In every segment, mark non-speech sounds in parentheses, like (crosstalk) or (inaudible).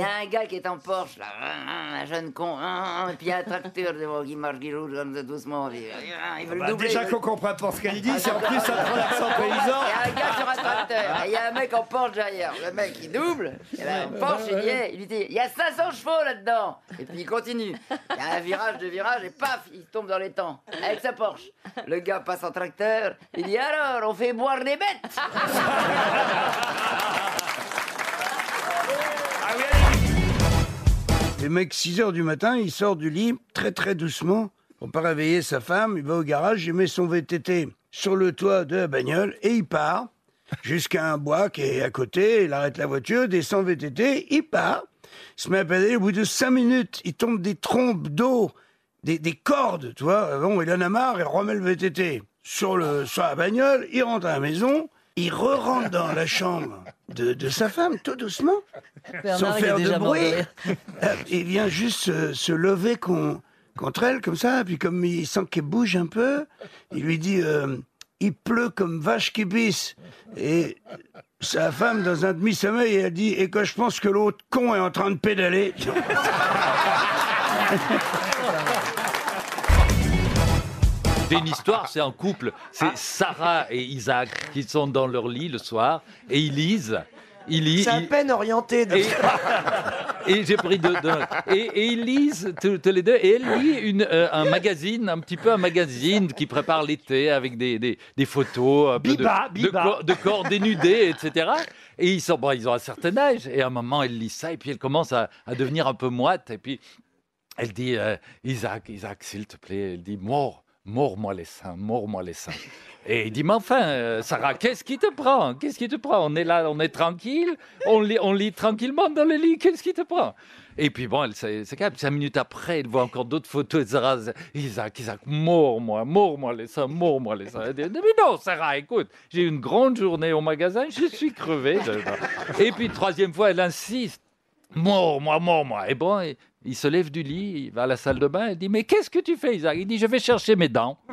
y a un gars qui est en Porsche, là, un jeune con, et puis il y a un tracteur devant qui marche, qui roule comme ça doucement. puis, Il veut le Bah, doubler. déjà qu'on comprend pas ce qu'elle dit, Ah, c'est en plus un trop l'accent Il y paysan. a un gars sur un tracteur, et il y a un mec en Porsche derrière. Le mec, il double, et là, en Porsche, il y est, il lui dit, il y a 500 chevaux là-dedans. Et puis il continue. Il y a un virage, deux virages, et paf, il tombe dans les temps, avec sa Porsche. Le gars passe en tracteur, il dit, alors, on fait boire des bêtes Le mec, 6 heures du matin, il sort du lit très très doucement pour pas réveiller sa femme. Il va au garage, il met son VTT sur le toit de la bagnole et il part jusqu'à un bois qui est à côté. Il arrête la voiture, descend VTT, il part. Il se met à pédaler. Au bout de 5 minutes, il tombe des trompes d'eau, des, des cordes, tu vois. Bon, il en a marre, il remet le VTT sur, le, sur la bagnole, il rentre à la maison, il re-rentre dans la chambre de, de sa femme, tout doucement sans Bernard, il est faire de déjà bruit. Euh, Il vient juste se, se lever con- contre elle, comme ça. Puis comme il sent qu'elle bouge un peu, il lui dit euh, Il pleut comme vache qui pisse. Et sa femme, dans un demi-sommeil, elle dit Et que je pense que l'autre con est en train de pédaler. (laughs) C'est une histoire, c'est un couple. C'est Sarah et Isaac qui sont dans leur lit le soir et ils lisent. Ils lisent. C'est à ils- peine orienté. de- Et, et j'ai pris deux, deux- et, et ils lisent tous, les deux. Et elle lit une, euh, un magazine, un petit peu un magazine qui prépare l'été avec des, des, des photos un peu de- Biba, de, Biba. corps- de corps dénudés, etc. Et ils sont, bon, ils ont un certain âge. Et à un moment, elle lit ça et puis elle commence à, à devenir un peu moite. Et puis elle dit euh, Isaac, Isaac, s'il te plaît. Elle dit mort, mort-moi les seins, mort-moi les seins. Et il dit mais enfin, euh, Sarah, qu'est-ce qui te prend? Qu'est-ce qui te prend? On est là, on est tranquille, on lit, on lit tranquillement dans le lit. Qu'est-ce qui te prend? Et puis bon, c'est c'est calme. Cinq minutes après, elle voit encore d'autres photos. de Sarah, Isaac, Isaac, mort-moi, mort-moi les seins, mort-moi les seins. Elle dit mais non, Sarah, écoute, j'ai eu une grande journée au magasin, je suis crevé. Et puis troisième fois, elle insiste. Mort, moi, mort, moi. Et bon, il, se lève du lit, il va à la salle de bain, il dit Mais qu'est-ce que tu fais, Isaac? Il dit Je vais chercher mes dents. (laughs)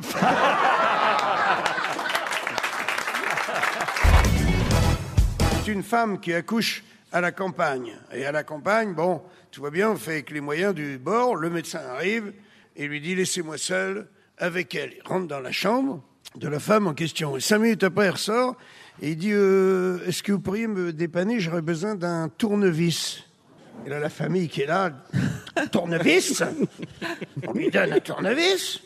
C'est une femme qui accouche à la campagne. Et à la campagne, bon, tout va bien, on fait avec les moyens du bord. Le médecin arrive et lui dit Laissez-moi seul avec elle. Il rentre dans la chambre de la femme en question. Et cinq minutes après, il ressort et il dit Euh, Est-ce que vous pourriez me dépanner? J'aurais besoin d'un tournevis. Et là, la famille qui est là, tournevis On lui donne un tournevis,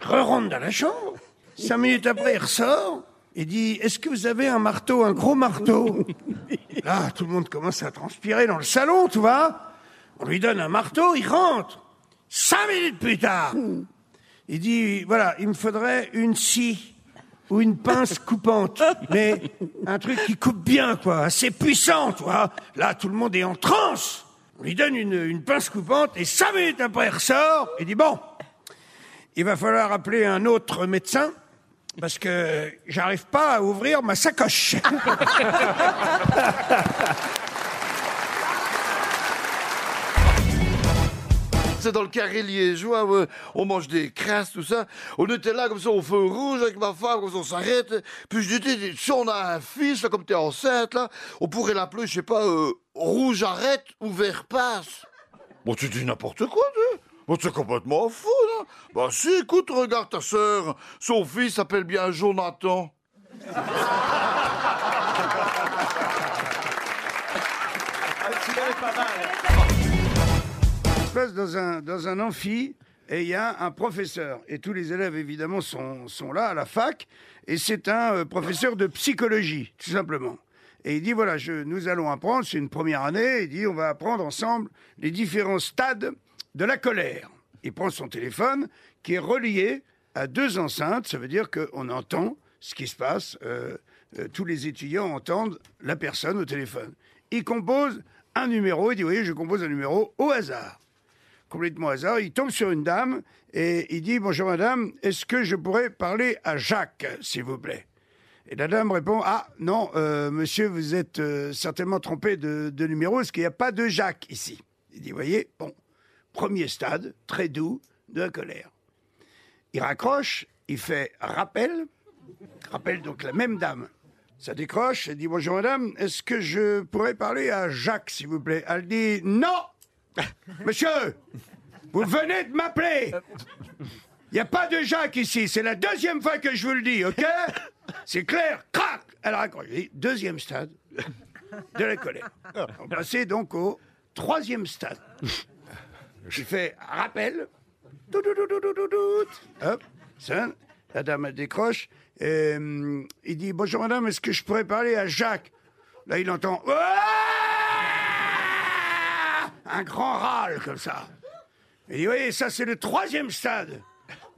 re-rentre dans la chambre. Cinq minutes après, il ressort et dit Est-ce que vous avez un marteau, un gros marteau? Là, tout le monde commence à transpirer dans le salon, tu vois. On lui donne un marteau, il rentre. Cinq minutes plus tard, il dit Voilà, il me faudrait une scie ou une pince coupante, mais un truc qui coupe bien, quoi, assez puissant, tu vois. Là, tout le monde est en transe. On lui donne une, une pince coupante et cinq minutes après, il ressort et dit Bon, il va falloir appeler un autre médecin parce que j'arrive pas à ouvrir ma sacoche. (laughs) Dans le carré liégeois, ouais. on mange des crasses, tout ça. On était là comme ça au feu rouge avec ma femme, comme ça on s'arrête. Puis je disais, si on a un fils, comme t'es enceinte, on pourrait l'appeler, je sais pas, euh, rouge arrête ou vert passe. Bon, tu dis n'importe quoi, tu Bon, c'est complètement fou, là. Bah si, écoute, regarde ta sœur. Son fils s'appelle bien Jonathan. Dans un, dans un amphi et il y a un professeur. Et tous les élèves, évidemment, sont, sont là à la fac. Et c'est un euh, professeur de psychologie, tout simplement. Et il dit, voilà, nous allons apprendre, c'est une première année, il dit, on va apprendre ensemble les différents stades de la colère. Il prend son téléphone qui est relié à deux enceintes, ça veut dire qu'on entend ce qui se passe, euh, euh, tous les étudiants entendent la personne au téléphone. Il compose un numéro, il dit, oui, je compose un numéro au hasard complètement hasard. Il tombe sur une dame et il dit Bonjour madame, est-ce que je pourrais parler à Jacques, s'il vous plaît? Et la dame répond Ah non, euh, monsieur, vous êtes euh, certainement trompé de, de numéro, parce qu'il n'y a pas de Jacques ici. Il dit Voyez, bon, premier stade, très doux, de la colère. Il raccroche, il fait rappel, rappelle donc la même dame Ça décroche, elle dit bonjour madame, est-ce que je pourrais parler à Jacques s'il vous plaît? Elle dit non (laughs) Monsieur, vous venez de m'appeler Il n'y a pas de Jacques ici, c'est la deuxième fois que je vous le dis, ok (laughs) C'est clair, crac dit, Deuxième stade de la colère. On passait donc au troisième stade. Je fais rappel. Tout, tout. Hop, sonne. La dame elle décroche. Et, hum, il dit Bonjour madame, est-ce que je pourrais parler à Jacques? Là, il entend un grand râle comme ça. Il dit Oui, ça, c'est le troisième stade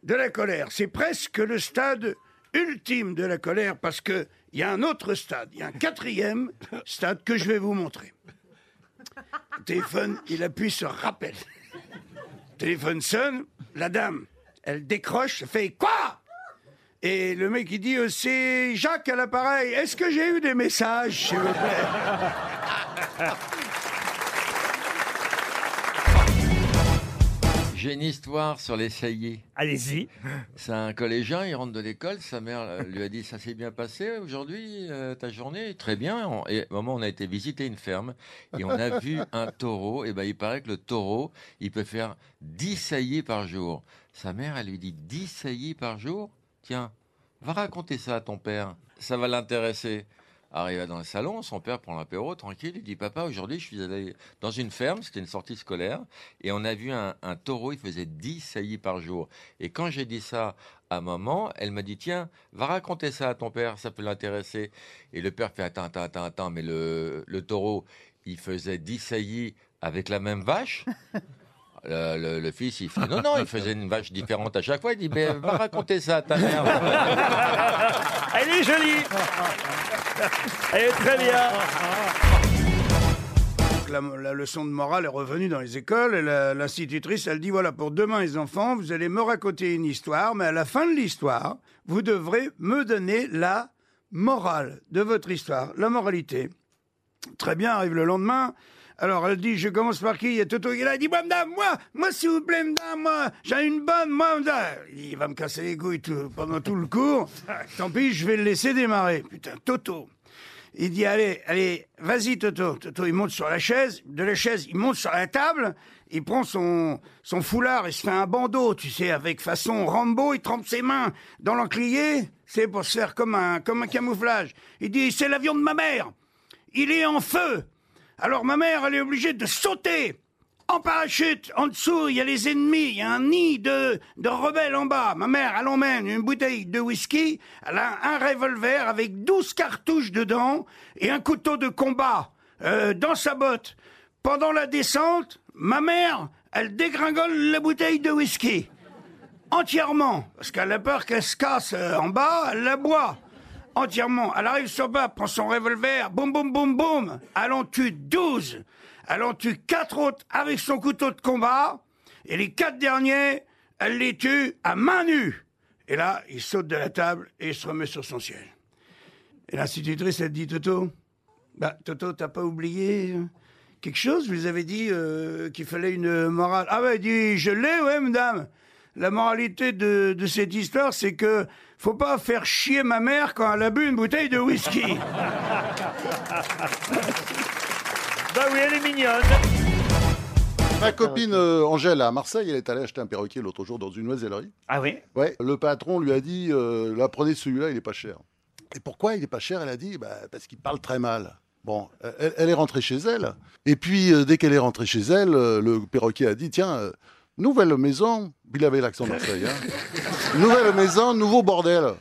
de la colère. C'est presque le stade ultime de la colère parce qu'il y a un autre stade, il y a un quatrième stade que je vais vous montrer. Téléphone, il appuie sur rappel. Le téléphone sonne, la dame, elle décroche, fait quoi? Et le mec, il dit euh, c'est Jacques à l'appareil. Est-ce que j'ai eu des messages, s'il vous plaît? J'ai une histoire sur les saillies. Allez-y. C'est un collégien, il rentre de l'école, sa mère lui a dit ça s'est bien passé aujourd'hui euh, ta journée? Très bien. Et au moment où on a été visiter une ferme et on a vu un taureau, et ben il paraît que le taureau, il peut faire 10 saillies par jour. Sa mère, elle lui dit 10 saillies par jour? Tiens, va raconter ça à ton père, ça va l'intéresser. Arrivé dans le salon, son père prend l'apéro tranquille, il dit Papa, aujourd'hui je suis allé dans une ferme, c'était une sortie scolaire, et on a vu un, un taureau, il faisait 10 saillies par jour. Et quand j'ai dit ça à maman, elle m'a dit Tiens, va raconter ça à ton père, ça peut l'intéresser. Et le père fait Attends, attends, attends, attends, mais le, le taureau, il faisait 10 saillies avec la même vache le, le- le fils, il fait (laughs) non, non, il faisait une vache différente à chaque fois. Il dit, mais va (laughs) raconter ça à ta mère. (laughs) Elle est jolie. Elle est très bien. la, la leçon de morale est revenue dans les écoles. Et L'institutrice, elle dit voilà, pour demain, les enfants, vous allez me raconter une histoire, mais à la fin de l'histoire, vous devrez me donner la morale de votre histoire, la moralité. Très bien, arrive le lendemain. Alors elle dit, je commence par qui? Il y a Toto qui est là, il dit, moi, madame, moi, moi, s'il vous plaît, madame, moi, j'ai une bonne, moi, madame. Il va me casser les couilles tout- pendant tout le cours. (laughs) Tant pis, je vais le laisser démarrer. Putain, Toto. Il dit allez, allez, vas-y Toto. Toto, il monte sur la chaise. De la chaise, il monte sur la table. Il prend son, son foulard, il se fait un bandeau, tu sais, avec façon Rambo. Il trempe ses mains dans l'encrier. C'est pour se faire comme un, comme un camouflage. Il dit c'est l'avion de ma mère. Il est en feu. Alors ma mère, elle est obligée de sauter. En parachute, en dessous, il y a les ennemis, il y a un nid de, de rebelles en bas. Ma mère, elle emmène une bouteille de whisky, elle a un revolver avec 12 cartouches dedans et un couteau de combat euh, dans sa botte. Pendant la descente, ma mère, elle dégringole la bouteille de whisky. Entièrement, parce qu'elle a peur qu'elle se casse euh, en bas, elle la boit. Entièrement. Elle arrive sur bas, prend son revolver, boum, boum, boum, boum. Elle en tue 12. Elle en tue quatre autres avec son couteau de combat. Et les quatre derniers, elle les tue à main nue. Et là, il saute de la table et il se remet sur son siège. Et l'institutrice, elle dit, Toto, bah, Toto, t'as pas oublié quelque chose? Vous avais dit euh, qu'il fallait une morale. Ah ouais, il dit, je l'ai, ouais, madame. La moralité de, de cette histoire, c'est que faut pas faire chier ma mère quand elle a bu une bouteille de whisky. (laughs) Bah oui, elle est mignonne. Ma copine euh, Angèle à Marseille, elle est allée acheter un perroquet l'autre jour dans une oisellerie. Ah oui Ouais, le patron lui a dit euh, là, prenez celui-là, il est pas cher. Et pourquoi il est pas cher Elle a dit bah, parce qu'il parle très mal. Bon, elle, elle est rentrée chez elle. Et puis, euh, dès qu'elle est rentrée chez elle, euh, le perroquet a dit tiens, euh, nouvelle maison. Il avait l'accent de Marseille. hein. nouvelle maison, nouveau bordel.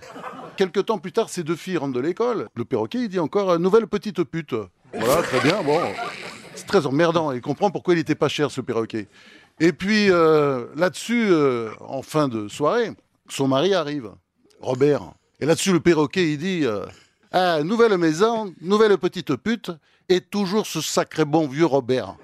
Quelque temps plus tard, ces deux filles rentrent de l'école. Le perroquet, il dit encore euh, nouvelle petite pute. Voilà, très bien. Bon, c'est très emmerdant. Il comprend pourquoi il n'était pas cher, ce perroquet. Et puis, euh, là-dessus, euh, en fin de soirée, son mari arrive, Robert. Et là-dessus, le perroquet, il dit Ah, nouvelle maison, nouvelle petite pute, et toujours ce sacré bon vieux Robert.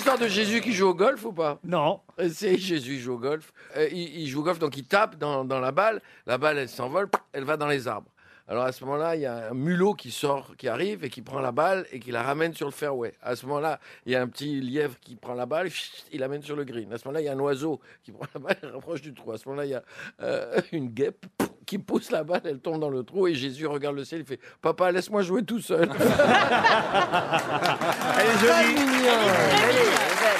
L'histoire de Jésus qui joue au golf ou pas? Non. C'est Jésus il joue au golf. Euh, il, il joue au golf, donc il tape dans, dans la balle. La balle, elle s'envole, elle va dans les arbres. Alors à ce moment-là, il y a un mulot qui sort, qui arrive et qui prend la balle et qui la ramène sur le fairway. À ce moment-là, il y a un petit lièvre qui prend la balle, il l'amène sur le green. À ce moment-là, il y a un oiseau qui prend la balle (laughs) et rapproche du trou. À ce moment-là, il y a euh, une guêpe qui pousse la balle, elle tombe dans le trou et Jésus regarde le ciel, il fait Papa, laisse-moi jouer tout seul. (laughs) (laughs) Elle est jolie. Elle est-